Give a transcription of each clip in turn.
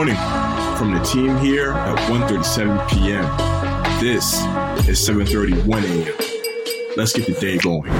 morning from the team here at 1.37 p.m. This is 7.31 a.m. Let's get the day going.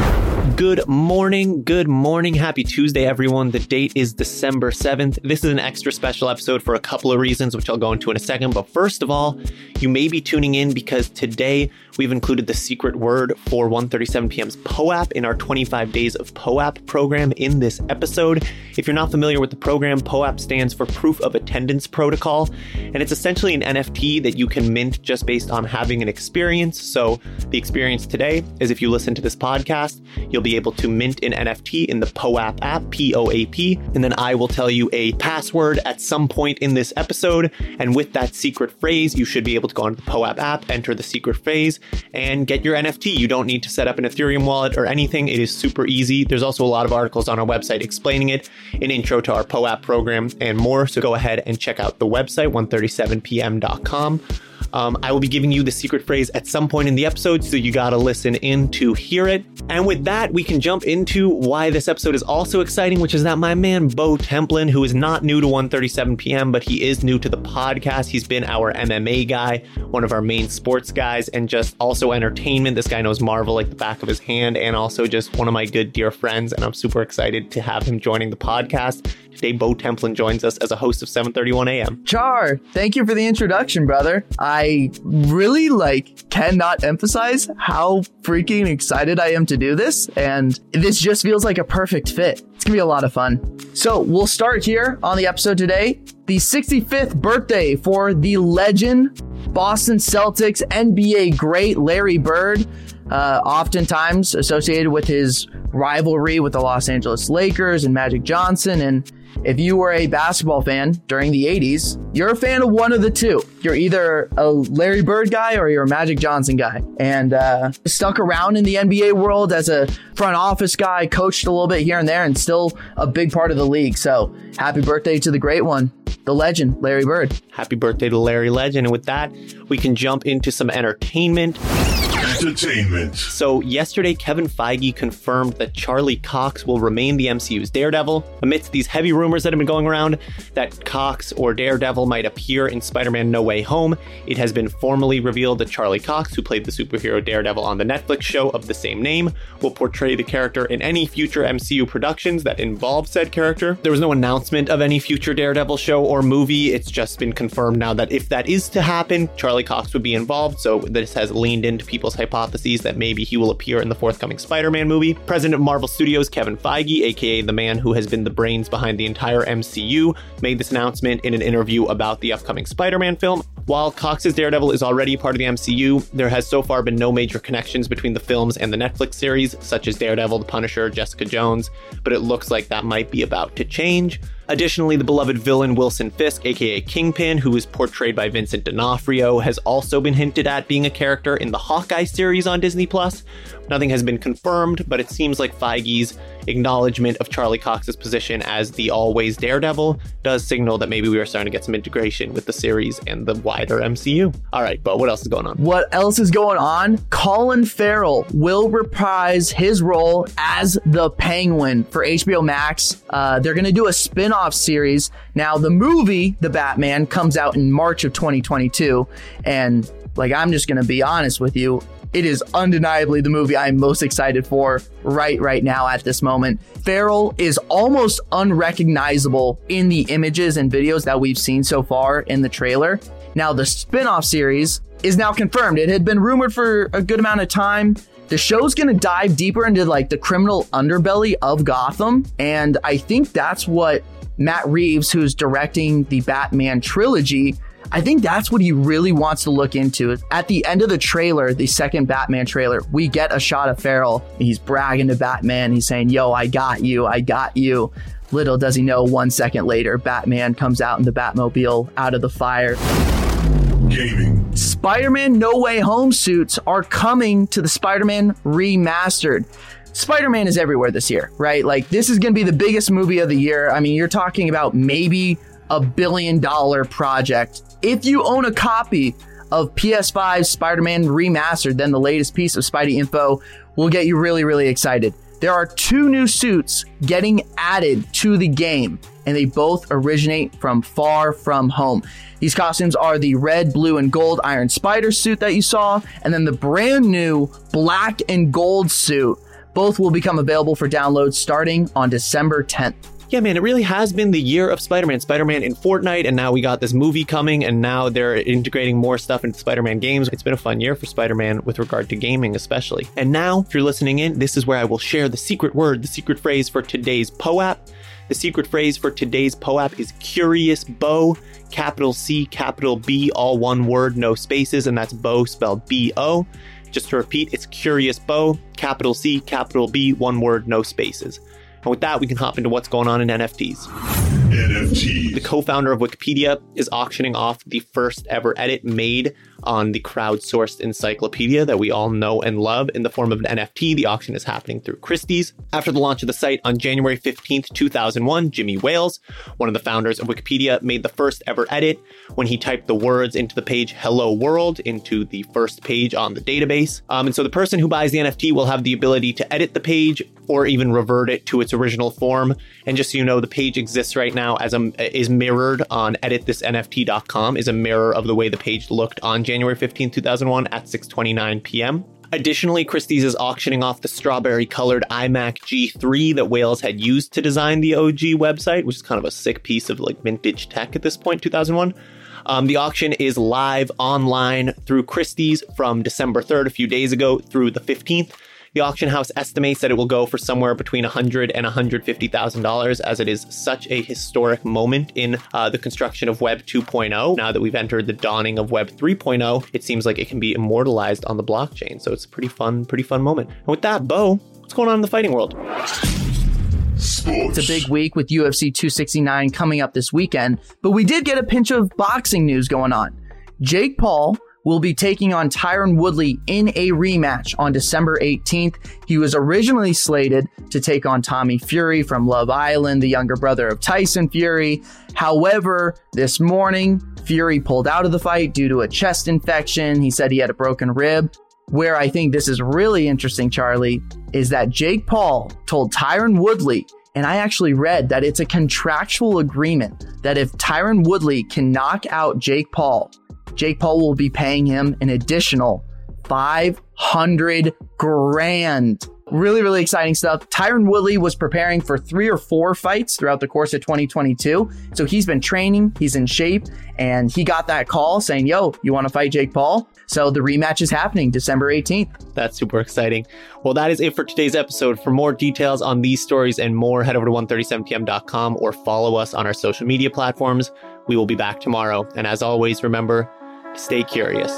Good morning. Good morning. Happy Tuesday, everyone. The date is December 7th. This is an extra special episode for a couple of reasons, which I'll go into in a second. But first of all, you may be tuning in because today we've included the secret word for 1:37 p.m.'s POAP in our 25 Days of POAP program in this episode. If you're not familiar with the program, POAP stands for Proof of Attendance Protocol, and it's essentially an NFT that you can mint just based on having an experience. So the experience today is if you listen to this podcast, you'll be able to mint an NFT in the POAP app, P O A P, and then I will tell you a password at some point in this episode. And with that secret phrase, you should be able to go onto the POAP app, enter the secret phrase, and get your NFT. You don't need to set up an Ethereum wallet or anything. It is super easy. There's also a lot of articles on our website explaining it, an intro to our POAP program, and more. So go ahead and check out the website, 137pm.com. Um, I will be giving you the secret phrase at some point in the episode, so you gotta listen in to hear it. And with that, we can jump into why this episode is also exciting, which is that my man Bo Templin, who is not new to 137 PM, but he is new to the podcast. He's been our MMA guy, one of our main sports guys, and just also entertainment. This guy knows Marvel like the back of his hand, and also just one of my good dear friends. And I'm super excited to have him joining the podcast. Today, Bo Templin joins us as a host of 7:31 a.m. Char, thank you for the introduction, brother. I really like cannot emphasize how freaking excited I am to do this, and this just feels like a perfect fit. It's gonna be a lot of fun. So we'll start here on the episode today. The 65th birthday for the legend, Boston Celtics NBA great Larry Bird, uh, oftentimes associated with his rivalry with the Los Angeles Lakers and Magic Johnson and if you were a basketball fan during the 80s, you're a fan of one of the two. You're either a Larry Bird guy or you're a Magic Johnson guy. And uh, stuck around in the NBA world as a front office guy, coached a little bit here and there, and still a big part of the league. So happy birthday to the great one, the legend, Larry Bird. Happy birthday to Larry Legend. And with that, we can jump into some entertainment. Entertainment. So, yesterday, Kevin Feige confirmed that Charlie Cox will remain the MCU's Daredevil. Amidst these heavy rumors that have been going around that Cox or Daredevil might appear in Spider Man No Way Home, it has been formally revealed that Charlie Cox, who played the superhero Daredevil on the Netflix show of the same name, will portray the character in any future MCU productions that involve said character. There was no announcement of any future Daredevil show or movie. It's just been confirmed now that if that is to happen, Charlie Cox would be involved. So, this has leaned into people's hypotheses that maybe he will appear in the forthcoming Spider Man movie. President of Marvel Studios Kevin Feige, aka the man who has been the brains behind the entire MCU, made this announcement in an interview about the upcoming Spider Man film. While Cox's Daredevil is already part of the MCU, there has so far been no major connections between the films and the Netflix series, such as Daredevil, The Punisher, Jessica Jones, but it looks like that might be about to change. Additionally, the beloved villain Wilson Fisk, aka Kingpin, who is portrayed by Vincent D'Onofrio, has also been hinted at being a character in the Hawkeye series on Disney Plus. Nothing has been confirmed, but it seems like Feige's acknowledgement of Charlie Cox's position as the always Daredevil does signal that maybe we are starting to get some integration with the series and the wider MCU. All right, but what else is going on? What else is going on? Colin Farrell will reprise his role as the Penguin for HBO Max. Uh, they're going to do a spin off series. Now, the movie, The Batman, comes out in March of 2022. And, like, I'm just going to be honest with you. It is undeniably the movie I'm most excited for right right now at this moment. Farrell is almost unrecognizable in the images and videos that we've seen so far in the trailer. Now the spin-off series is now confirmed. It had been rumored for a good amount of time. The show's to dive deeper into like the criminal underbelly of Gotham and I think that's what Matt Reeves who's directing the Batman trilogy I think that's what he really wants to look into. At the end of the trailer, the second Batman trailer, we get a shot of Farrell. He's bragging to Batman. He's saying, Yo, I got you. I got you. Little does he know, one second later, Batman comes out in the Batmobile out of the fire. Gaming. Spider Man No Way Home suits are coming to the Spider Man remastered. Spider Man is everywhere this year, right? Like, this is going to be the biggest movie of the year. I mean, you're talking about maybe a billion dollar project. If you own a copy of PS5 Spider Man Remastered, then the latest piece of Spidey info will get you really, really excited. there are two new suits getting added to the game, and they both originate from Far From Home. These costumes are the red, blue, and gold Iron Spider suit that you saw, and then the brand new black and gold suit. Both will become available for download starting on December 10th. Yeah, man, it really has been the year of Spider Man. Spider Man in Fortnite, and now we got this movie coming, and now they're integrating more stuff into Spider Man games. It's been a fun year for Spider Man with regard to gaming, especially. And now, if you're listening in, this is where I will share the secret word, the secret phrase for today's POAP. The secret phrase for today's POAP is Curious Bo, capital C, capital B, all one word, no spaces, and that's Bo spelled B O. Just to repeat, it's Curious Bo, capital C, capital B, one word, no spaces. And with that, we can hop into what's going on in NFTs. NFT. The co founder of Wikipedia is auctioning off the first ever edit made on the crowdsourced encyclopedia that we all know and love in the form of an NFT. The auction is happening through Christie's. After the launch of the site on January 15th, 2001, Jimmy Wales, one of the founders of Wikipedia, made the first ever edit when he typed the words into the page Hello World into the first page on the database. Um, and so the person who buys the NFT will have the ability to edit the page or even revert it to its original form. And just so you know, the page exists right now as a is mirrored on editthisnft.com is a mirror of the way the page looked on January 15, 2001 at 6:29 p.m. Additionally, Christie's is auctioning off the strawberry colored iMac G3 that Wales had used to design the OG website, which is kind of a sick piece of like vintage tech at this point, 2001. Um, the auction is live online through Christie's from December 3rd, a few days ago, through the 15th. The auction house estimates that it will go for somewhere between 100 and $150,000 as it is such a historic moment in uh, the construction of Web 2.0. Now that we've entered the dawning of Web 3.0, it seems like it can be immortalized on the blockchain. So it's a pretty fun, pretty fun moment. And with that, Bo, what's going on in the fighting world? Sports. It's a big week with UFC 269 coming up this weekend, but we did get a pinch of boxing news going on. Jake Paul will be taking on Tyron Woodley in a rematch on December 18th. He was originally slated to take on Tommy Fury from Love Island, the younger brother of Tyson Fury. However, this morning, Fury pulled out of the fight due to a chest infection. He said he had a broken rib. Where I think this is really interesting, Charlie, is that Jake Paul told Tyron Woodley and I actually read that it's a contractual agreement that if Tyron Woodley can knock out Jake Paul, Jake Paul will be paying him an additional 500 grand. Really, really exciting stuff. Tyron Woodley was preparing for three or four fights throughout the course of 2022. So he's been training, he's in shape, and he got that call saying, Yo, you want to fight Jake Paul? So the rematch is happening December 18th. That's super exciting. Well, that is it for today's episode. For more details on these stories and more, head over to 137pm.com or follow us on our social media platforms. We will be back tomorrow. And as always, remember, stay curious.